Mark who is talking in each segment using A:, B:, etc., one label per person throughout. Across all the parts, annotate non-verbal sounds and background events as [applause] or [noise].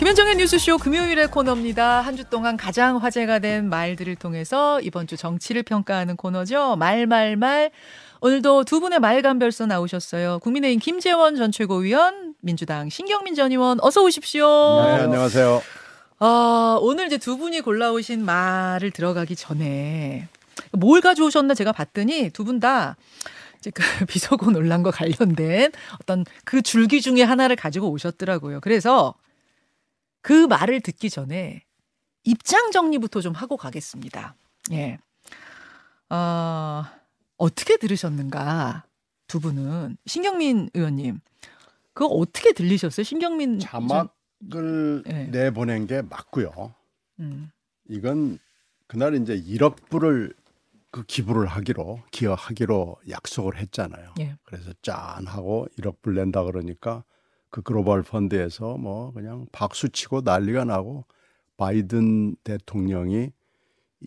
A: 김현정의 뉴스쇼 금요일의 코너입니다. 한 주 동안 가장 화제가 된 말들을 통해서 이번 주 정치를 평가하는 코너죠. 말말말. 오늘도 두 분의 말감별서 나오셨어요. 국민의힘 김재원 전 최고위원, 민주당 신경민 전 의원 어서 오십시오.
B: 네, 안녕하세요.
A: 아, 오늘 이제 두 분이 골라오신 말을 들어가기 전에 뭘 가져오셨나 제가 봤더니 두 분 다 이제 그 [laughs] 비서고 논란과 관련된 어떤 그 줄기 중에 하나를 가지고 오셨더라고요. 그래서 그 말을 듣기 전에 입장 정리부터 좀 하고 가겠습니다. 예. 어, 어떻게 들으셨는가? 두 분은 신경민 의원님. 그거 어떻게 들리셨어요? 신경민
B: 자막을
A: 네.
B: 내보낸 게 맞고요.
A: 음.
B: 이건 그날 이제 1억 불을 그 기부를 하기로 기여하기로 약속을 했잖아요.
A: 예.
B: 그래서 짠 하고 1억 불 낸다 그러니까 그 글로벌 펀드에서 뭐 그냥 박수 치고 난리가 나고 바이든 대통령이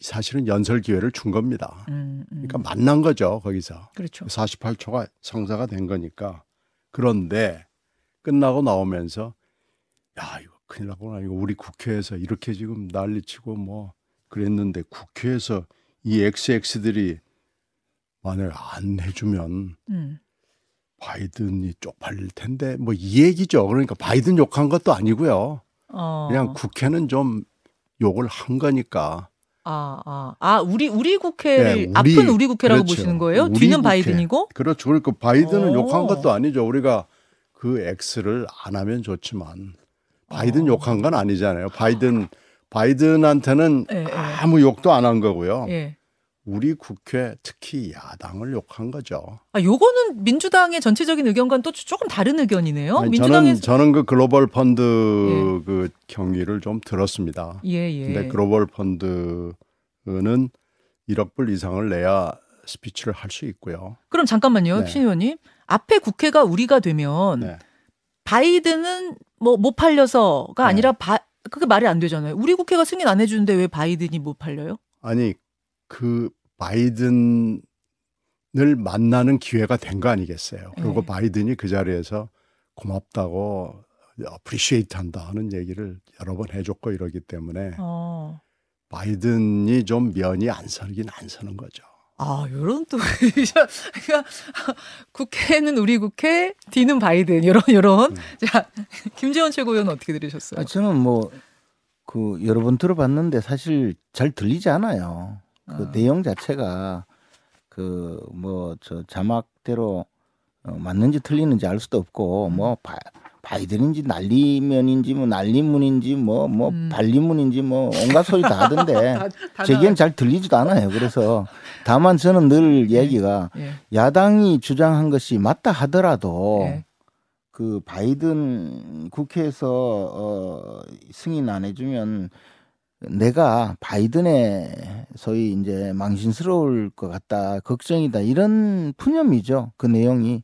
B: 사실은 연설 기회를 준 겁니다.
A: 음, 음.
B: 그러니까 만난 거죠, 거기서.
A: 그렇죠.
B: 48초가 성사가 된 거니까. 그런데 끝나고 나오면서 야, 이거 큰일 났구나. 이거 우리 국회에서 이렇게 지금 난리치고 뭐 그랬는데 국회에서 이 XX들이 만약 안 해주면
A: 음.
B: 바이든이 쪽팔릴 텐데 뭐 이 얘기죠. 그러니까 바이든 욕한 것도 아니고요.
A: 어.
B: 그냥 국회는 좀 욕을 한 거니까.
A: 아, 아, 아, 우리 우리 국회를
B: 네, 우리-
A: 앞은 우리 국회라고
B: 그렇죠.
A: 보시는 거예요? 뒤는
B: 국회.
A: 바이든이고?
B: 그렇죠. 그러니까 바이든은
A: 오.
B: 욕한 것도 아니죠. 우리가 그 X를 안 하면 좋지만 바이든
A: 어.
B: 욕한 건 아니잖아요. 바이든 바이든한테는
A: 예, 예.
B: 아무 욕도 안 한 거고요.
A: 예.
B: 우리 국회 특히 야당을 욕한 거죠.
A: 아, 요거는 민주당의 전체적인 의견과는 또 조금 다른 의견이네요.
B: 아니,
A: 민주당에서
B: 저는 저는 그 글로벌 펀드
A: 예.
B: 그 경위를 좀 들었습니다.
A: 예, 예.
B: 근데 글로벌 펀드는 1억 불 이상을 내야 스피치를 할 수 있고요.
A: 그럼 잠깐만요,
B: 네.
A: 신 의원님. 앞에 국회가 우리가 되면
B: 네.
A: 바이든은 뭐 못 팔려서가
B: 네.
A: 아니라 바, 그게 말이 안 되잖아요. 우리 국회가 승인 안 해주는데 왜 바이든이 못 팔려요?
B: 아니 그 바이든을 만나는 기회가 된 거 아니겠어요. 그리고
A: 네.
B: 바이든이 그 자리에서 고맙다고 appreciate 한다 하는 얘기를 여러 번 해줬고 이러기 때문에
A: 어.
B: 바이든이 좀 면이 안 서긴 안 서는 거죠.
A: 아, 요런 또 [laughs] 그러니까 국회는 우리 국회, 뒤는 바이든 요런 요런.
B: 음.
A: 자, 김재원 최고위원 은 어떻게 들으셨어요?
C: 아, 저는 뭐 그 여러 번 들어봤는데 사실 잘 들리지 않아요. 그
A: 아.
C: 내용 자체가 그 뭐 저 자막대로 어, 맞는지 틀리는지 알 수도 없고
A: 음.
C: 뭐 바, 바이든인지 난리면인지 뭐 난리문인지 뭐뭐
A: 음.
C: 반리문인지 뭐 온갖 소리 다 하던데 [laughs] 제겐 잘 들리지도 않아요. 그래서 다만 저는 늘 얘기가
A: 예.
C: 야당이 주장한 것이 맞다 하더라도
A: 예.
C: 그 바이든 국회에서 어 승인 안 해주면 내가 바이든의 소위 이제 망신스러울 것 같다 걱정이다 이런 푸념이죠 그 내용이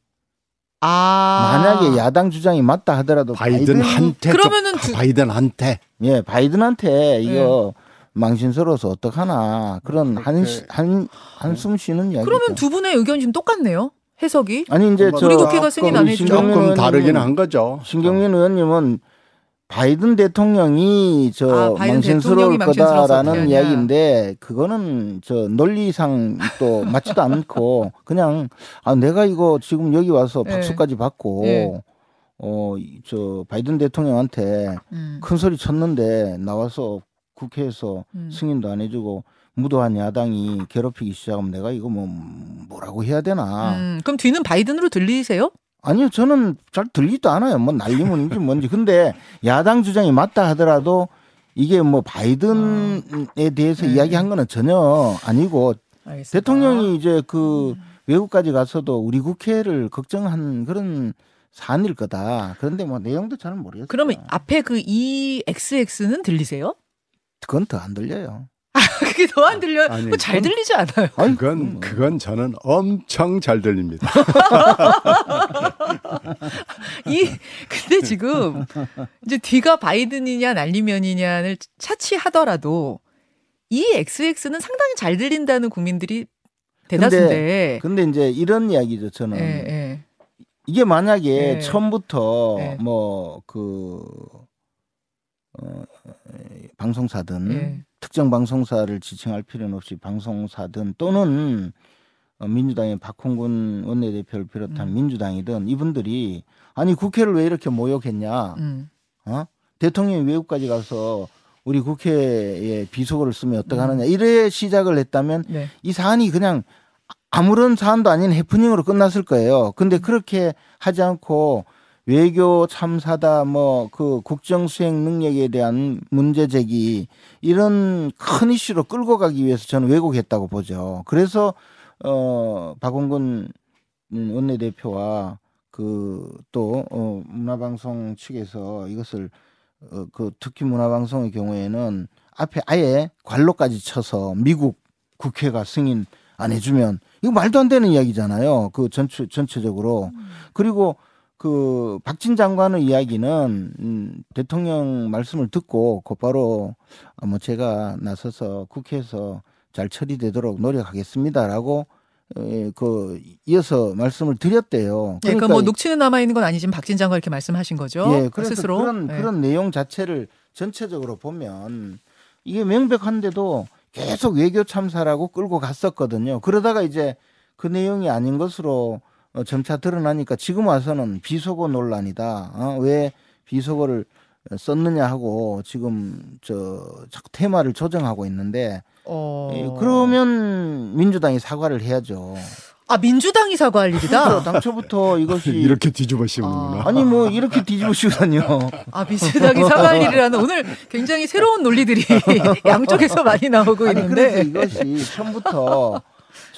A: 아.
C: 만약에 야당 주장이 맞다 하더라도 바이든
B: 바이든한테
A: 그러면은
B: 좀-
A: 주-
B: 바이든한테
C: 예 바이든한테 이거 망신스러워서 어떡하나 그런 한
B: 그렇게-
C: 한 한숨 쉬는 이야기죠.
A: 그러면 두 분의 의견이 지금 똑같네요. 해석이.
C: 아니 이제 저
A: 우리 국회가 승인 안 해주죠.
B: 조금 다르긴 한 거죠.
C: 신경민 의원님은 바이든 대통령이 저
A: 아, 바이든
C: 망신스러울
A: 대통령이
C: 거다라는. 이야기인데 그거는 저 논리상 또 [laughs] 맞지도 않고 그냥 아 내가 이거 지금 여기 와서
A: 예.
C: 박수까지 받고
A: 예.
C: 어저 바이든 대통령한테
A: 음.
C: 큰 소리 쳤는데 나와서 국회에서
A: 음.
C: 승인도 안 해주고 무도한 야당이 괴롭히기 시작하면 내가 이거 뭐 뭐라고 해야 되나
A: 음, 그럼 뒤는 바이든으로 들리세요?
C: 아니요, 저는 잘 들리지도 않아요. 뭐 난리문인지 뭔지. 근데 야당 주장이 맞다 하더라도 이게 뭐 바이든에 대해서
A: 네.
C: 이야기한 거는 전혀 아니고
A: 알겠습니다.
C: 대통령이 이제 그
A: 음.
C: 외국까지 가서도 우리 국회를 걱정한 그런 사안일 거다. 그런데 뭐 내용도 잘 모르겠어요.
A: 그러면 앞에 그 EXX는 들리세요?
C: 그건 더 안 들려요. [laughs]
A: 그게 더 안 들려요?
B: 아니,
A: 그거 잘 들리지 않아요?
C: 아니,
B: 그건 그건 저는 엄청 잘 들립니다. [laughs]
A: 이 근데 지금 이제 뒤가 바이든이냐 난리면이냐를 차치하더라도 이 XX는 상당히 잘 들린다는 국민들이 대다수인데.
C: 근데 이제 이런 이야기죠. 저는
A: 예, 예.
C: 이게 만약에
A: 네.
C: 처음부터
A: 네.
C: 뭐그 어, 방송사든
A: 예.
C: 특정 방송사를 지칭할 필요는 없이 방송사든 또는 어, 민주당의 박홍근 원내대표를 비롯한
A: 음.
C: 민주당이든 이분들이 아니 국회를 왜 이렇게 모욕했냐?
A: 음.
C: 어? 대통령이 외국까지 가서 우리 국회에 비속어를 쓰면
A: 음.
C: 어떡하느냐 이래 시작을 했다면
A: 네.
C: 이 사안이 그냥 아무런 사안도 아닌 해프닝으로 끝났을 거예요. 근데
A: 음.
C: 그렇게 하지 않고 외교 참사다 뭐 그 국정 수행 능력에 대한 문제 제기 이런 큰 이슈로 끌고 가기 위해서 저는 왜곡했다고 보죠. 그래서 어 박원근 원내대표와 그또 어, 문화방송 측에서 이것을 어, 그 특히 문화방송의 경우에는 앞에 아예 관로까지 쳐서 미국 국회가 승인 안 해주면 이거 말도 안 되는 이야기잖아요. 그 전체 전체적으로 그리고 그 박진 장관의 이야기는 음, 대통령 말씀을 듣고 곧바로 아, 뭐 제가 나서서 국회에서 잘 처리되도록 노력하겠습니다라고 에, 그 이어서 말씀을 드렸대요.
A: 예, 그러니까 뭐 녹취는 남아 있는 건 아니지만 박진 장관 이렇게 말씀하신 거죠.
C: 예, 그래서
A: 스스로.
C: 그런
A: 예.
C: 그런 내용 자체를 전체적으로 보면 이게 명백한데도 계속 외교 참사라고 끌고 갔었거든요. 그러다가 이제 그 내용이 아닌 것으로 어, 점차 드러나니까 지금 와서는 비속어 논란이다. 어? 왜 비속어를 썼느냐 하고 지금 저 자꾸 테마를 조정하고 있는데
A: 어.
C: 예, 그러면 민주당이 사과를 해야죠.
A: 아 민주당이 사과할 일이다.
C: 그래서 당초부터 [laughs] 이것이 [laughs]
B: 이렇게 뒤집어 씌우는구나.
C: 아 니 뭐 이렇게 뒤집으시다니요.
A: 아 민주당이 사과할 일이라는 오늘 굉장히 새로운 논리들이 [laughs] 양쪽에서 많이 나오고
C: 아니
A: 있는데.
C: 그래서 이것이 처음부터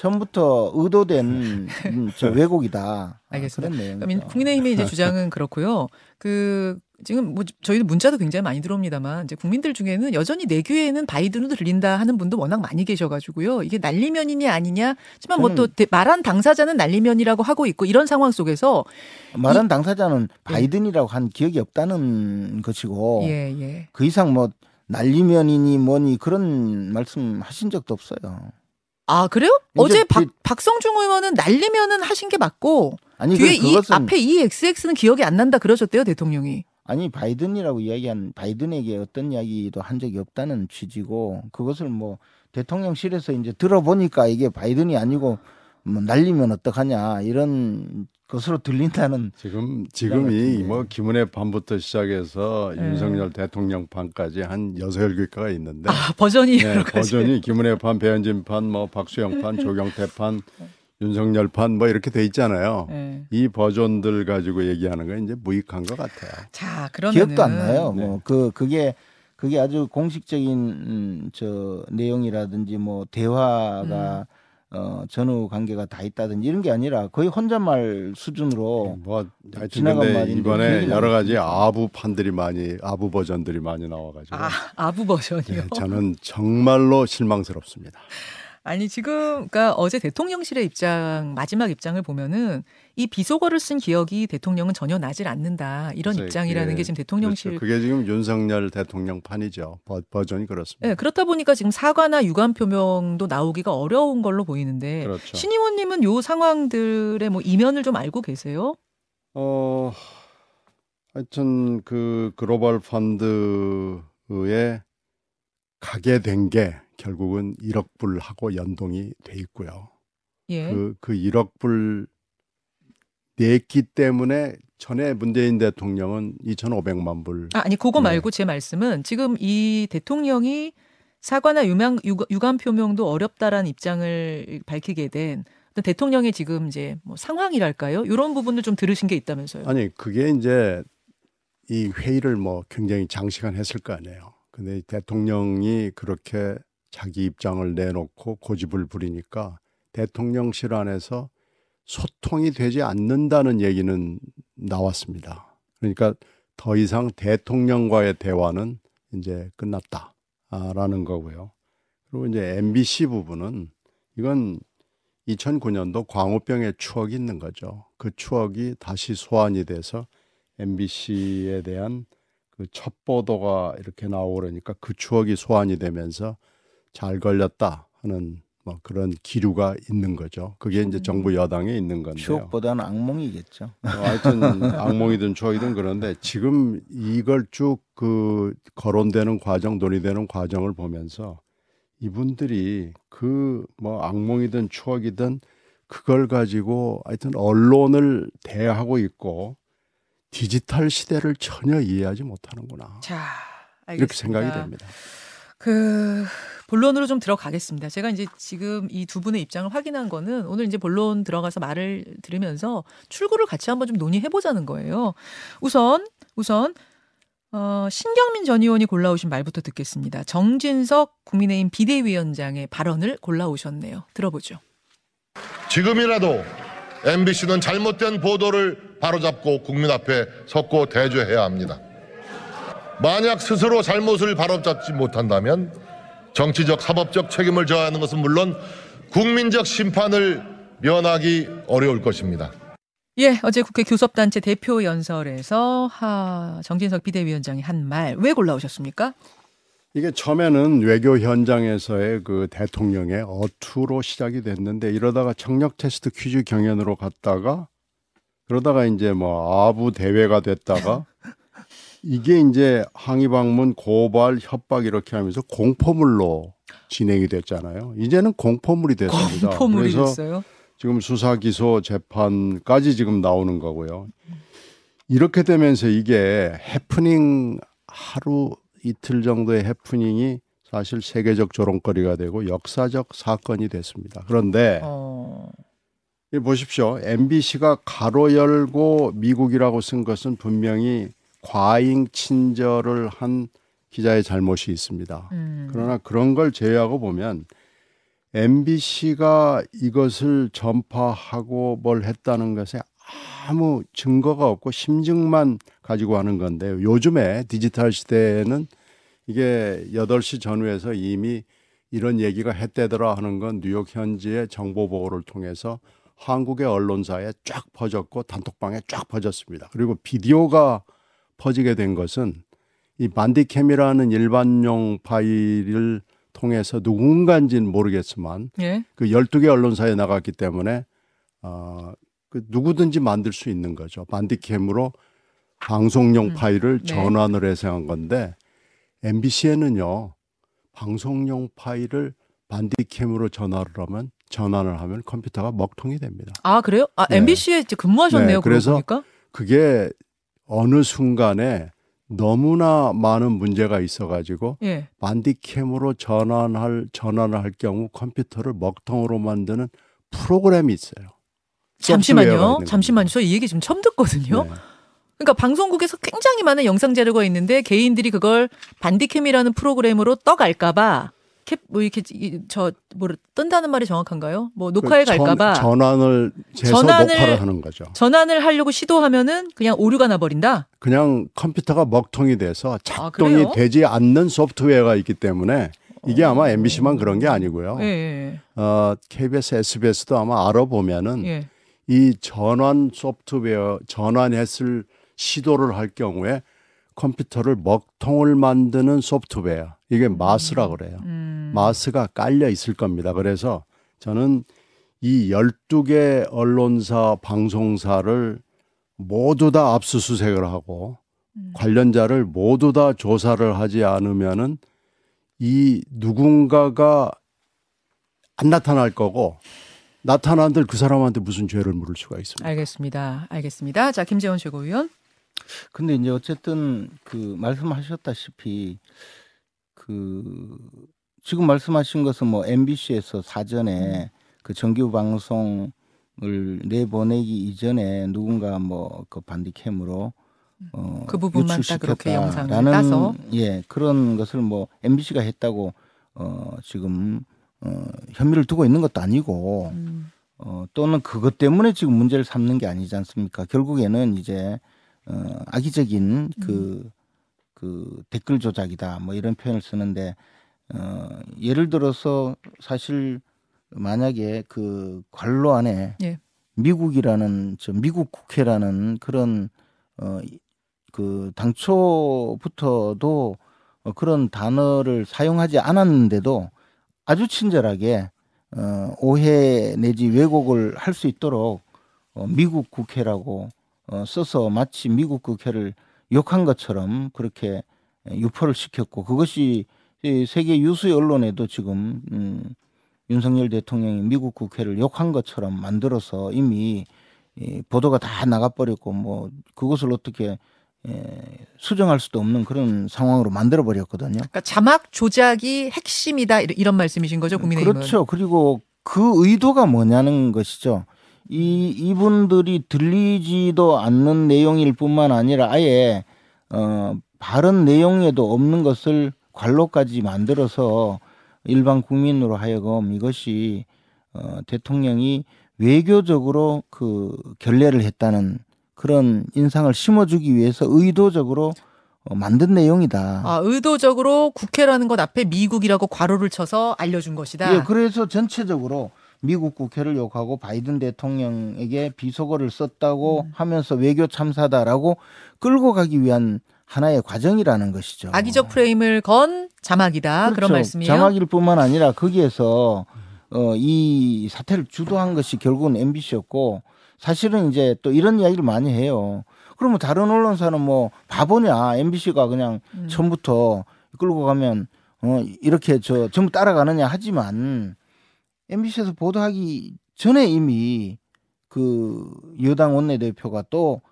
C: 처음부터 의도된 음, 저 왜곡이다.
A: 알겠습니다.
C: 그런 내용.
A: 그러니까 민- 국민의힘의 이제 주장은 그렇고요. 그 지금 뭐 저희는 문자도 굉장히 많이 들어옵니다만 이제 국민들 중에는 여전히 내 귀에는 바이든으로 들린다 하는 분도 워낙 많이 계셔가지고요. 이게 난리면이냐 아니냐. 하지만 뭐 또 말한 당사자는 난리면이라고 하고 있고 이런 상황 속에서
C: 말한 당사자는 바이든이라고 한 기억이 없다는 것이고
A: 예 예.
C: 그 이상 뭐 난리면이니 뭐니 그런 말씀 하신 적도 없어요.
A: 아 그래요? 어제 박,
C: 그-
A: 박성중 의원은 날리면은 하신 게 맞고
C: 아니
A: 뒤에
C: 그,
A: 이
C: 그것은
A: 앞에 이 XX는 기억이 안 난다 그러셨대요 대통령이.
C: 아니 바이든이라고 이야기한 바이든에게 어떤 이야기도 한 적이 없다는 취지고 그것을 뭐 대통령실에서 이제 들어보니까 이게 바이든이 아니고 뭐 날리면 어떡하냐 이런 것으로 들린다는
B: 지금. 지금이 뭐 김은혜 판부터 시작해서
A: 네.
B: 윤석열 대통령 판까지 한 여섯 개 개가 있는데
A: 아 버전이
B: 네,
A: 여러 가지.
B: 버전이 김은혜 판, 배현진 판, 뭐 박수영 판, [laughs] 조경태 판, 윤석열 판 뭐 이렇게 돼 있잖아요.
A: 네.
B: 이 버전들 가지고 얘기하는 건 이제 무익한 것 같아요.
A: 자 그러면
C: 기억도 안 나요.
B: 네.
C: 뭐그 그게 그게 아주 공식적인 음, 저 내용이라든지 뭐 대화가 어 전후 관계가 다 있다든지 이런 게 아니라 거의 혼잣말 수준으로
B: 뭐 하여튼
C: 지나간 말인데
B: 이번에 여러. 가지 아부 판들이 많이 아부 버전들이 많이 나와가지고
A: 아 아부 버전이요.
B: 예, 저는 정말로 실망스럽습니다. [laughs]
A: 아니 지금 그러니까 어제 대통령실의 입장 마지막 입장을 보면은 이 비속어를 쓴 기억이 대통령은 전혀 나질 않는다 이런
B: 그래서
A: 입장이라는
B: 그게-
A: 게 지금 대통령실.
B: 그렇죠. 그게 지금 윤석열 대통령 판이죠. 버, 버전이 그렇습니다.
A: 네, 그렇다 보니까 지금 사과나 유감 표명도 나오기가 어려운 걸로 보이는데
B: 그렇죠.
A: 신 의원님은 요 상황들의 뭐 이면을 좀 알고 계세요?
B: 어, 하여튼 그 글로벌 펀드에 가게 된 게 결국은 1억 불하고 연동이 돼 있고요.
A: 예.
B: 그, 그 1억 불 냈기 때문에 전에 문재인 대통령은 2,500만 불.
A: 아, 아니 그거
B: 네.
A: 말고 제 말씀은 지금 이 대통령이 사과나 유명, 유- 유감 표명도 어렵다라는 입장을 밝히게 된 대통령의 지금 이제 뭐 상황이랄까요? 이런 부분을 좀 들으신 게 있다면서요?
B: 아니 그게 이제 이 회의를 뭐 굉장히 장시간 했을 거 아니에요. 근데 대통령이 그렇게 자기 입장을 내놓고 고집을 부리니까 대통령실 안에서 소통이 되지 않는다는 얘기는 나왔습니다. 그러니까 더 이상 대통령과의 대화는 이제 끝났다라는 거고요. 그리고 이제 MBC 부분은 이건 2009년도 광우병의 추억이 있는 거죠. 그 추억이 다시 소환이 돼서 MBC에 대한 그 첫 보도가 이렇게 나오고 그러니까 그 추억이 소환이 되면서 잘 걸렸다 하는 뭐 그런 기류가 있는 거죠. 그게 이제 정부 여당에 있는 건데요.
C: 추억보다는 악몽이겠죠.
B: 어, 하여튼 [laughs] 악몽이든 추억이든 그런데 지금 이걸 쭉 그 거론되는 과정, 논의되는 과정을 보면서 이분들이 그 뭐 악몽이든 추억이든 그걸 가지고 하여튼 언론을 대하고 있고 디지털 시대를 전혀 이해하지 못하는구나.
A: 자, 알겠습니다.
B: 이렇게 생각이 됩니다.
A: 그 본론으로 좀 들어가겠습니다. 제가 이제 지금 이 두 분의 입장을 확인한 거는 오늘 이제 본론 들어가서 말을 들으면서 출구를 같이 한번 좀 논의해 보자는 거예요. 우선 우선 어, 신경민 전 의원이 골라오신 말부터 듣겠습니다. 정진석 국민의힘 비대위원장의 발언을 골라오셨네요. 들어보죠.
D: 지금이라도 MBC는 잘못된 보도를 바로잡고 국민 앞에 섰고 대조해야 합니다. 만약 스스로 잘못을 바로잡지 못한다면 정치적 사법적 책임을 져야 하는 것은 물론 국민적 심판을 면하기 어려울 것입니다.
A: 예, 어제 국회 교섭단체 대표 연설에서 하, 정진석 비대위원장이 한 말 왜 골라오셨습니까?
B: 이게 처음에는 외교 현장에서의 그 대통령의 어투로 시작이 됐는데 이러다가 청력 테스트 퀴즈 경연으로 갔다가 그러다가 이제 뭐 아부 대회가 됐다가 [laughs] 이게 이제 항의 방문 고발 협박 이렇게 하면서 공포물로 진행이 됐잖아요. 이제는 공포물이 됐습니다.
A: 공포물이
B: 그래서
A: 됐어요.
B: 지금 수사 기소 재판까지 지금 나오는 거고요. 이렇게 되면서 이게 해프닝 하루 이틀 정도의 해프닝이 사실 세계적 조롱거리가 되고 역사적 사건이 됐습니다. 그런데
A: 어,
B: 이 보십시오. MBC가 가로 열고 미국이라고 쓴 것은 분명히 과잉 친절을 한 기자의 잘못이 있습니다.
A: 음,
B: 그러나 그런 걸 제외하고 보면 MBC가 이것을 전파하고 뭘 했다는 것에 아무 증거가 없고 심증만 가지고 하는 건데요. 요즘에 디지털 시대에는 이게 8시 전후에서 이미 이런 얘기가 했대더라 하는 건 뉴욕 현지의 정보 보고를 통해서 한국의 언론사에 쫙 퍼졌고 단톡방에 쫙 퍼졌습니다. 그리고 비디오가 퍼지게 된 것은 이 반디캠이라는 일반용 파일을 통해서 누군가인지는 모르겠지만
A: 예,
B: 그 12개 언론사에 나갔기 때문에 어, 그 누구든지 만들 수 있는 거죠. 반디캠으로 방송용
A: 음,
B: 파일을
A: 네.
B: 전환을 해서 한 건데 MBC에는요. 방송용 파일을 반디캠으로 전환을 하면 전환을 하면 컴퓨터가 먹통이 됩니다.
A: 아 그래요? 아
B: 네.
A: MBC에 근무하셨네요.
B: 네, 그래서
A: 보니까.
B: 그게 어느 순간에 너무나 많은 문제가 있어가지고
A: 예.
B: 반디캠으로 전환할 전환을 할 경우 컴퓨터를 먹통으로 만드는 프로그램이 있어요.
A: 잠시만요. 잠시만요. 저 이 얘기 지금 처음 듣거든요.
B: 네.
A: 그러니까 방송국에서 굉장히 많은 영상 자료가 있는데 개인들이 그걸 반디캠이라는 프로그램으로 떠갈까봐 캡 뭐 이렇게 이- 저 뭐를 뜬다는 말이 정확한가요? 뭐 녹화에
B: 그 전-
A: 갈까봐
B: 전환을 해서
A: 전환을-
B: 녹화를 하는 거죠.
A: 전환을 하려고 시도하면은 그냥 오류가 나버린다.
B: 그냥 컴퓨터가 먹통이 돼서 작동이
A: 아?
B: 되지 않는 소프트웨어가 있기 때문에 이게 아마 MBC만 그런 게 아니고요.
A: 예, 예,
B: 어, KBS, SBS도 아마 알아보면은
A: 예.
B: 이 전환 소프트웨어 전환했을 시도를 할 경우에 컴퓨터를 먹통을 만드는 소프트웨어 이게 마스라 그래요.
A: 음.
B: 마스가 깔려 있을 겁니다. 그래서 저는 이 12개 언론사 방송사를 모두 다 압수수색을 하고
A: 음.
B: 관련자를 모두 다 조사를 하지 않으면은 이 누군가가 안 나타날 거고 나타난들 그 사람한테 무슨 죄를 물을 수가 있습니까?
A: 알겠습니다. 알겠습니다. 자, 김재원 최고위원.
C: 근데 이제 어쨌든 그 말씀하셨다시피 그 지금 말씀하신 것은 뭐 MBC에서 사전에 그 정규 방송을 내보내기 이전에 누군가 뭐 그 반디캠으로 어
A: 그 부분만 딱 그렇게 영상을 따서.
C: 예 그런 것을 뭐 MBC가 했다고 어 지금 어 혐의를 두고 있는 것도 아니고
A: 음.
C: 어, 또는 그것 때문에 지금 문제를 삼는 게 아니지 않습니까? 결국에는 이제 어, 악의적인 그, 그 댓글 조작이다 뭐 이런 표현을 쓰는데 어, 예를 들어서 사실 만약에 그 관로 안에
A: 예.
C: 미국이라는 저 미국 국회라는 그런 어, 이- 그 당초부터도 어, 그런 단어를 사용하지 않았는데도 아주 친절하게 어, 오해 내지 왜곡을 할 수 있도록 어, 미국 국회라고 어, 써서 마치 미국 국회를 욕한 것처럼 그렇게 유포를 시켰고 그것이 이 세계 유수의 언론에도 지금 음, 윤석열 대통령이 미국 국회를 욕한 것처럼 만들어서 이미 이 보도가 다 나가버렸고 뭐 그것을 어떻게 에, 수정할 수도 없는 그런 상황으로 만들어 버렸거든요.
A: 그러니까 자막 조작이 핵심이다 이런- 이런 말씀이신 거죠, 국민의힘은.
C: 그렇죠. 그리고 그 의도가 뭐냐는 것이죠. 이 이분들이 들리지도 않는 내용일 뿐만 아니라 아예 어 바른 내용에도 없는 것을 관로까지 만들어서 일반 국민으로 하여금 이것이 어 대통령이 외교적으로 그 결례를 했다는 그런 인상을 심어주기 위해서 의도적으로 어, 만든 내용이다.
A: 아, 의도적으로 국회라는 것 앞에 미국이라고 괄호를 쳐서 알려준 것이다.
C: 예, 그래서 전체적으로 미국 국회를 욕하고 바이든 대통령에게 비속어를 썼다고
A: 음.
C: 하면서 외교 참사다라고 끌고 가기 위한 하나의 과정이라는 것이죠.
A: 악의적 프레임을 건 자막이다. 그런
C: 그렇죠.
A: 말씀이에요.
C: 자막일 뿐만 아니라 거기에서 어, 이 사태를 주도한 것이 결국은 MBC였고 사실은 이제 또 이런 이야기를 많이 해요. 그러면 다른 언론사는 뭐 바보냐 MBC가 그냥
A: 음.
C: 처음부터 끌고 가면 어 이렇게 저 전부 따라가느냐 하지만 MBC에서 보도하기 전에 이미 그 여당 원내대표가 또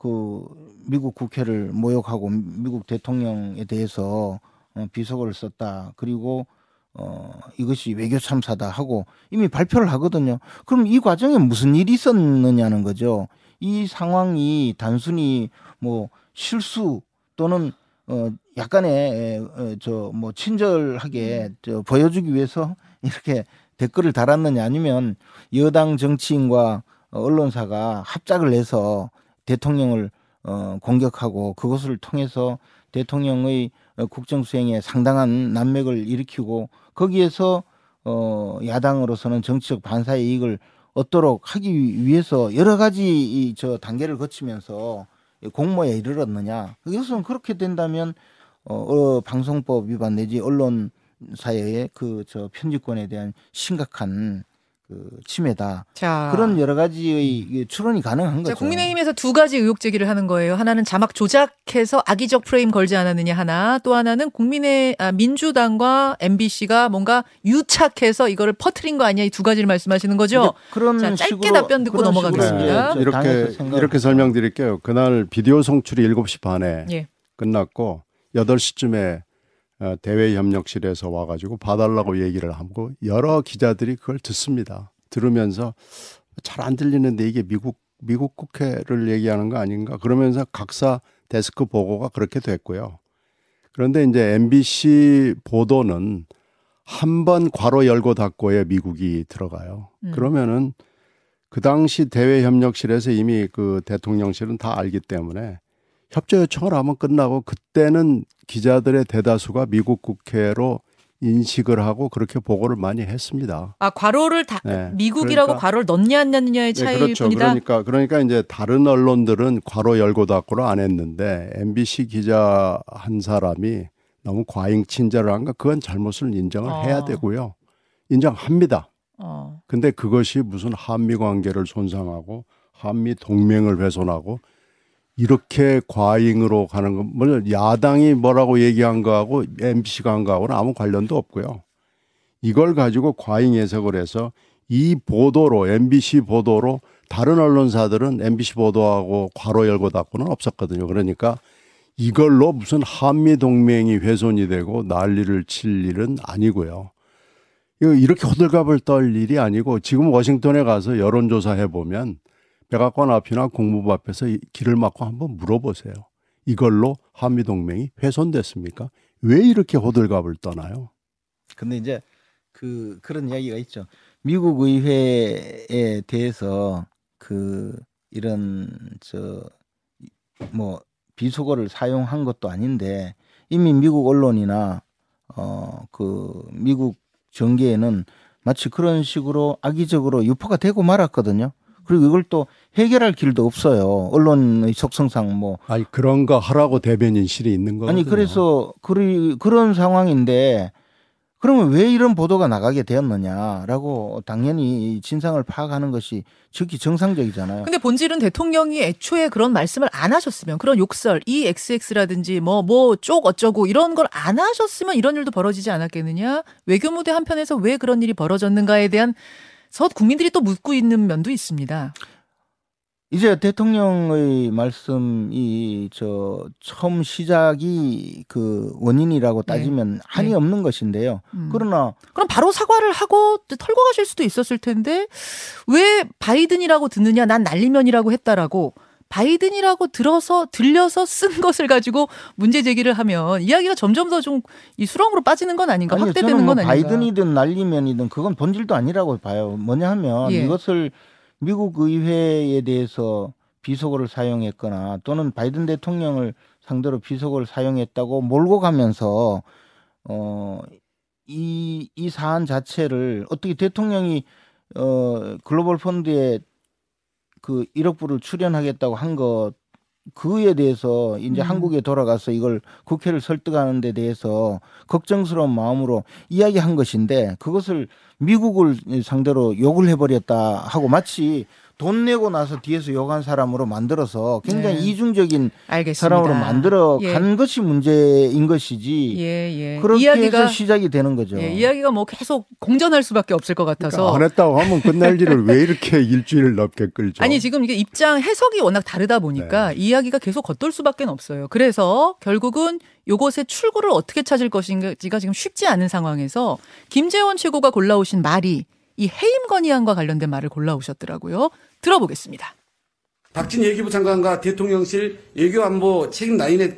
C: 그 미국 국회를 모욕하고 미국 대통령에 대해서 어, 비속어를 썼다. 그리고 어 이것이 외교 참사다 하고 이미 발표를 하거든요. 그럼 이 과정에 무슨 일이 있었느냐는 거죠. 이 상황이 단순히 뭐 실수 또는 어 약간의 저 뭐 친절하게 저 보여주기 위해서 [laughs] 이렇게 댓글을 달았느냐 아니면 여당 정치인과 어, 언론사가 합작을 해서 대통령을 어 공격하고 그것을 통해서 대통령의 어, 국정 수행에 상당한 난맥을 일으키고 거기에서 어 야당으로서는 정치적 반사의 이익을 얻도록 하기 위해서 여러 가지 이 저 단계를 거치면서 공모에 이르렀느냐. 이것은 그렇게 된다면 어, 어 방송법 위반 내지 언론 사의 그 저 편집권에 대한 심각한 그 침해다
A: 자,
C: 그런 여러 가지의 이게 추론이 가능한
A: 자,
C: 거죠.
A: 국민의힘에서 두 가지 의혹 제기를 하는 거예요. 하나는 자막 조작해서 악의적 프레임 걸지 않았느냐 하나, 또 하나는 국민의 아, 민주당과 MBC가 뭔가 유착해서 이거를 퍼트린 거 아니야? 이 두 가지를 말씀하시는 거죠.
C: 그런
A: 자, 짧게
C: 식으로
A: 답변 듣고 넘어가겠습니다.
C: 당에서
B: 이렇게 이렇게 설명드릴게요. 그날 비디오 송출이 7시 반에
A: 예.
B: 끝났고 8시쯤에 어, 대외 협력실에서 와가지고 봐달라고 얘기를 하고 여러 기자들이 그걸 듣습니다. 들으면서 잘 안 들리는데 이게 미국 미국 국회를 얘기하는 거 아닌가 그러면서 각사 데스크 보고가 그렇게 됐고요. 그런데 이제 MBC 보도는 한 번 괄호 열고 닫고에 미국이 들어가요.
A: 음.
B: 그러면은 그 당시 대외 협력실에서 이미 그 대통령실은 다 알기 때문에 협조 요청을 하면 끝나고 그때는 기자들의 대다수가 미국 국회로 인식을 하고 그렇게 보고를 많이 했습니다.
A: 아, 괄호를 다
B: 네.
A: 미국이라고
B: 그러니까-
A: 괄호를 넣냐 안 넣느냐의
B: 네,
A: 차이일
B: 그렇죠.
A: 뿐이다.
B: 그러니까 그러니까 이제 다른 언론들은 괄호 열고 닫고를 안 했는데 MBC 기자 한 사람이 너무 과잉 친절을 한거 그건 잘못을 인정을
A: 어.
B: 해야 되고요. 인정합니다.
A: 어.
B: 근데 그것이 무슨 한미 관계를 손상하고 한미 동맹을 훼손하고 이렇게 과잉으로 가는 건 물론 야당이 뭐라고 얘기한 거하고 MBC가 한 거하고는 아무 관련도 없고요. 이걸 가지고 과잉 해석을 해서 이 보도로 MBC 보도로 다른 언론사들은 MBC 보도하고 괄호 열고 닫고는 없었거든요. 그러니까 이걸로 무슨 한미 동맹이 훼손이 되고 난리를 칠 일은 아니고요. 이거 이렇게 호들갑을 떨 일이 아니고 지금 워싱턴에 가서 여론조사 해보면 백악관 앞이나 국무부 앞에서 이 길을 막고 한번 물어보세요. 이걸로 한미 동맹이 훼손됐습니까? 왜 이렇게 호들갑을 떠나요?
C: 근데 이제 그 그런 이야기가 있죠. 미국 의회에 대해서 그 이런 저 뭐 비속어를 사용한 것도 아닌데 이미 미국 언론이나 어 그 미국 정계에는 마치 그런 식으로 악의적으로 유포가 되고 말았거든요. 그리고 이걸 또 해결할 길도 없어요. 언론의 속성상 뭐
B: 아니 그런 거 하라고 대변인실이 있는 거거든요.
C: 아니 그래서 그리, 그런 상황인데 그러면 왜 이런 보도가 나가게 되었느냐라고 당연히 이 진상을 파악하는 것이 즉히 정상적이잖아요.
A: 근데 본질은 대통령이 애초에 그런 말씀을 안 하셨으면 그런 욕설 이 XX라든지 뭐 뭐 쪽 어쩌고 이런 걸 안 하셨으면 이런 일도 벌어지지 않았겠느냐 외교무대 한편에서 왜 그런 일이 벌어졌는가에 대한 서 국민들이 또 묻고 있는 면도 있습니다.
C: 이제 대통령의 말씀이 저 처음 시작이 그 원인이라고 따지면 한이
A: 네.
C: 없는 것인데요.
A: 음.
C: 그러나
A: 그럼 바로 사과를 하고 털고 가실 수도 있었을 텐데 왜 바이든이라고 듣느냐 난 날리면이라고 했다라고 바이든이라고 들어서 들려서 쓴 [laughs] 것을 가지고 문제 제기를 하면 이야기가 점점 더 좀 이 수렁으로 빠지는 건 아닌가
C: 아니
A: 확대되는 뭐건 아닌가
C: 바이든이든 날리면이든 그건 본질도 아니라고 봐요. 뭐냐 하면
A: 예.
C: 이것을 미국 의회에 대해서 비속어를 사용했거나 또는 바이든 대통령을 상대로 비속어를 사용했다고 몰고 가면서 어, 어이 이 사안 자체를 어떻게 대통령이 어 글로벌 펀드에 그 1억 불을 출연하겠다고 한 것 그에 대해서 이제
A: 음.
C: 한국에 돌아가서 이걸 국회를 설득하는 데 대해서 걱정스러운 마음으로 이야기한 것인데 그것을 미국을 상대로 욕을 해버렸다 하고 마치 돈 내고 나서 뒤에서 욕한 사람으로 만들어서 굉장히
A: 네.
C: 이중적인
A: 알겠습니다.
C: 사람으로 만들어
A: 예.
C: 간 것이 문제인 것이지
A: 예, 예.
C: 그렇게
A: 이야기가
C: 해서 시작이 되는 거죠.
A: 예, 이야기가 뭐 계속 공전할 수밖에 없을 것 같아서
B: 그러니까 안 했다고 하면 끝날 일을 왜 이렇게 일주일 넘게 끌죠?
A: 아니 지금 이게 입장 해석이 워낙 다르다 보니까
B: 네.
A: 이야기가 계속 겉돌 수밖에 없어요. 그래서 결국은 요것의 출구를 어떻게 찾을 것인지가 지금 쉽지 않은 상황에서 김재원 최고가 골라오신 말이 이 해임 건의안과 관련된 말을 골라오셨더라고요. 들어보겠습니다.
E: 박진 외교부 장관과 대통령실 외교안보 책임 라인에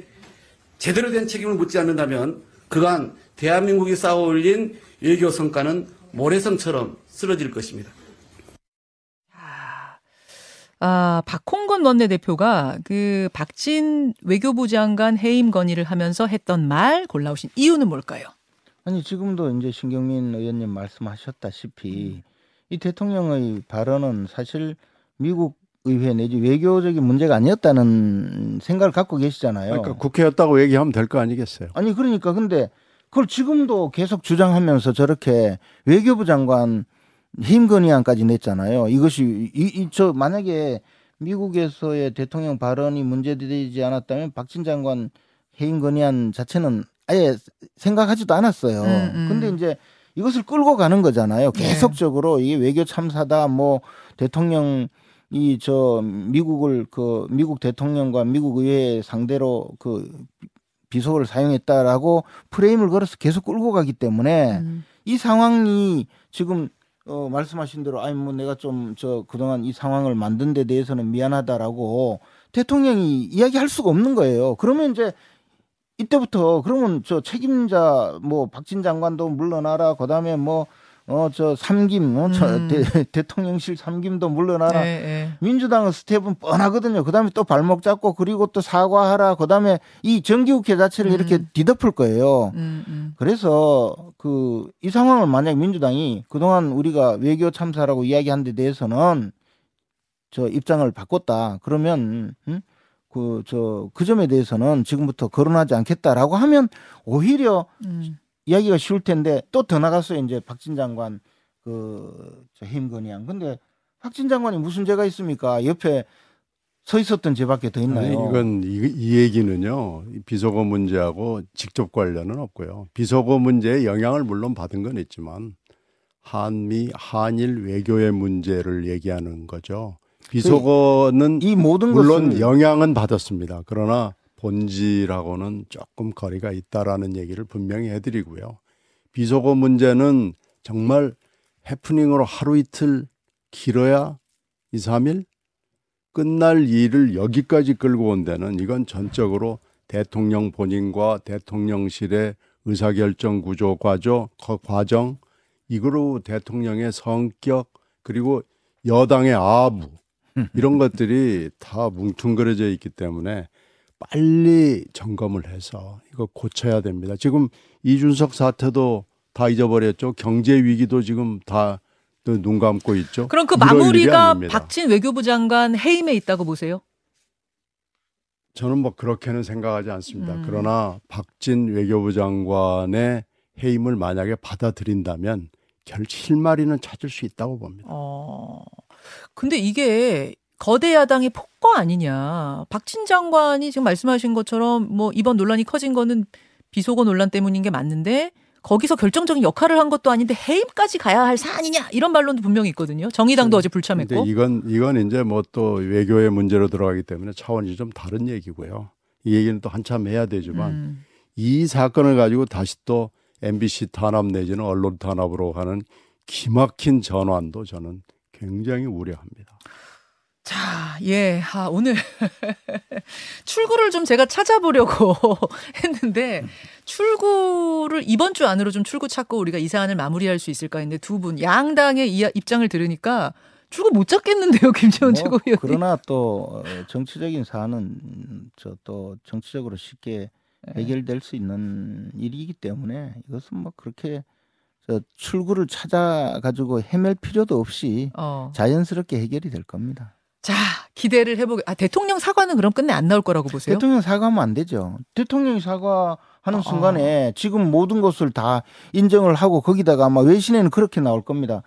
E: 제대로 된 책임을 묻지 않는다면 그간 대한민국이 쌓아올린 외교 성과는 모래성처럼 쓰러질 것입니다.
A: 아, 박홍건 원내대표가 그 박진 외교부 장관 해임 건의를 하면서 했던 말 골라오신 이유는 뭘까요?
C: 아니 지금도 이제 신경민 의원님 말씀하셨다시피 이 대통령의 발언은 사실 미국 의회 내지 외교적인 문제가 아니었다는 생각을 갖고 계시잖아요.
B: 그러니까 국회였다고 얘기하면 될 거 아니겠어요?
C: 아니 그러니까 근데 그걸 지금도 계속 주장하면서 저렇게 외교부 장관 해임 건의안까지 냈잖아요. 이것이 이저 만약에 미국에서의 대통령 발언이 문제되지 않았다면 박진 장관 해임 건의안 자체는 아예 생각하지도 않았어요.
A: 음, 음.
C: 근데 이제 이것을 끌고 가는 거잖아요.
A: 네.
C: 계속적으로 이게 외교 참사다 뭐 대통령 이 저 미국을 그 미국 대통령과 미국 의회 상대로 그 비속어를 사용했다라고 프레임을 걸어서 계속 끌고 가기 때문에
A: 음.
C: 이 상황이 지금 어 말씀하신 대로 아니 뭐 내가 좀 저 그동안 이 상황을 만든 데 대해서는 미안하다라고 대통령이 이야기할 수가 없는 거예요. 그러면 이제 이때부터 그러면 저 책임자 뭐 박진 장관도 물러나라 그다음에 뭐 어 저 삼김 어, 저
A: 음.
C: 대, 대통령실 삼김도 물러나라
A: 네, 네.
C: 민주당은 스텝은 뻔하거든요. 그다음에 또 발목 잡고 그리고 또 사과하라. 그다음에 이 정기국회 자체를
A: 음.
C: 이렇게 뒤덮을 거예요.
A: 음, 음.
C: 그래서 그 이 상황을 만약 민주당이 그동안 우리가 외교 참사라고 이야기한 데 대해서는 저 입장을 바꿨다. 그러면 음? 그저그 점에 대해서는 지금부터 거론하지 않겠다라고 하면 오히려
A: 음.
C: 이야기가 쉬울 텐데 또 더 나갔어요. 이제 박진 장관 그저 해임 건의안. 근데 박진 장관이 무슨 죄가 있습니까? 옆에 서 있었던 죄밖에 더 있나요?
B: 아니, 이건 이, 이 얘기는요 이 비속어 문제하고 직접 관련은 없고요. 비속어 문제에 영향을 물론 받은 건 있지만 한미 한일 외교의 문제를 얘기하는 거죠. 비속어는
C: 이 모든
B: 물론
C: 것을
B: 영향은 받았습니다. 그러나 본질하고는 조금 거리가 있다라는 얘기를 분명히 해드리고요. 비속어 문제는 정말 해프닝으로 하루 이틀 길어야 2, 3일 끝날 일을 여기까지 끌고 온 데는 이건 전적으로 대통령 본인과 대통령실의 의사결정 구조 과조, 거- 과정 이거로 대통령의 성격 그리고 여당의 아부 이런 것들이 다 뭉뚱그려져 있기 때문에 빨리 점검을 해서 이거 고쳐야 됩니다. 지금 이준석 사태도 다 잊어버렸죠. 경제 위기도 지금 다 눈 감고 있죠.
A: 그럼 그 마무리가. 박진 외교부 장관 해임에 있다고 보세요?
B: 저는 뭐 그렇게는 생각하지 않습니다.
A: 음.
B: 그러나 박진 외교부 장관의 해임을 만약에 받아들인다면 결 실마리는 찾을 수 있다고 봅니다.
A: 어. 근데 이게 거대 야당의 폭거 아니냐. 박진 장관이 지금 말씀하신 것처럼 뭐 이번 논란이 커진 거는 비속어 논란 때문인 게 맞는데 거기서 결정적인 역할을 한 것도 아닌데 해임까지 가야 할 사안이냐 이런 반론도 분명히 있거든요. 정의당도 어제
B: 근데
A: 불참했고.
B: 이건 이건 이제 뭐 또 외교의 문제로 들어가기 때문에 차원이 좀 다른 얘기고요. 이 얘기는 또 한참 해야 되지만
A: 음.
B: 이 사건을 가지고 다시 또 MBC 탄압 내지는 언론 탄압으로 가는 기막힌 전환도 저는 굉장히 우려합니다.
A: 자, 예, 아, 오늘 [laughs] 출구를 좀 제가 찾아보려고 [laughs] 했는데 출구를 이번 주 안으로 좀 출구 찾고 우리가 이 사안을 마무리할 수 있을까 했는데 두 분 양당의 이 입장을 들으니까 출구 못 찾겠는데요, [laughs] 김재원
C: 뭐,
A: 최고위원님.
C: 그러나 또 어, 정치적인 사안은 저 또 정치적으로 쉽게
A: 네.
C: 해결될 수 있는 일이기 때문에 이것은 뭐 그렇게 저 출구를 찾아 가지고 헤맬 필요도 없이
A: 어.
C: 자연스럽게 해결이 될 겁니다.
A: 자, 기대를 해보게. 아, 대통령 사과는 그럼 끝내 안 나올 거라고 보세요?
C: 대통령 사과하면 안 되죠. 대통령이 사과하는
A: 아.
C: 순간에 지금 모든 것을 다 인정을 하고 거기다가 아마 외신에는 그렇게 나올 겁니다.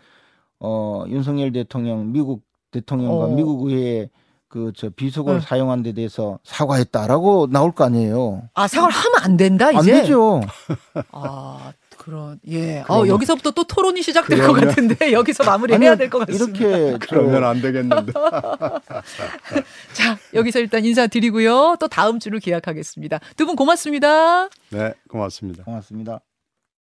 C: 어, 윤석열 대통령 미국 대통령과
A: 어.
C: 미국 의회 그저 비속어를
A: 네.
C: 사용한 데 대해서 사과했다라고 나올 거 아니에요.
A: 아, 사과를 하면 안 된다,
C: 안
A: 이제?
C: 되죠.
A: 아, 그런, 예. 어,
B: 그러면-
A: 여기서부터 또 토론이 시작될 것
B: 그러면-
A: 같은데, [laughs] 여기서 마무리해야 될 것 같습니다.
C: 이렇게 저
B: 그러면 안 되겠는데. [laughs]
A: 자, 여기서 일단 인사드리고요. 또 다음 주를 기약하겠습니다. 두 분 고맙습니다.
B: 네, 고맙습니다.
C: 고맙습니다.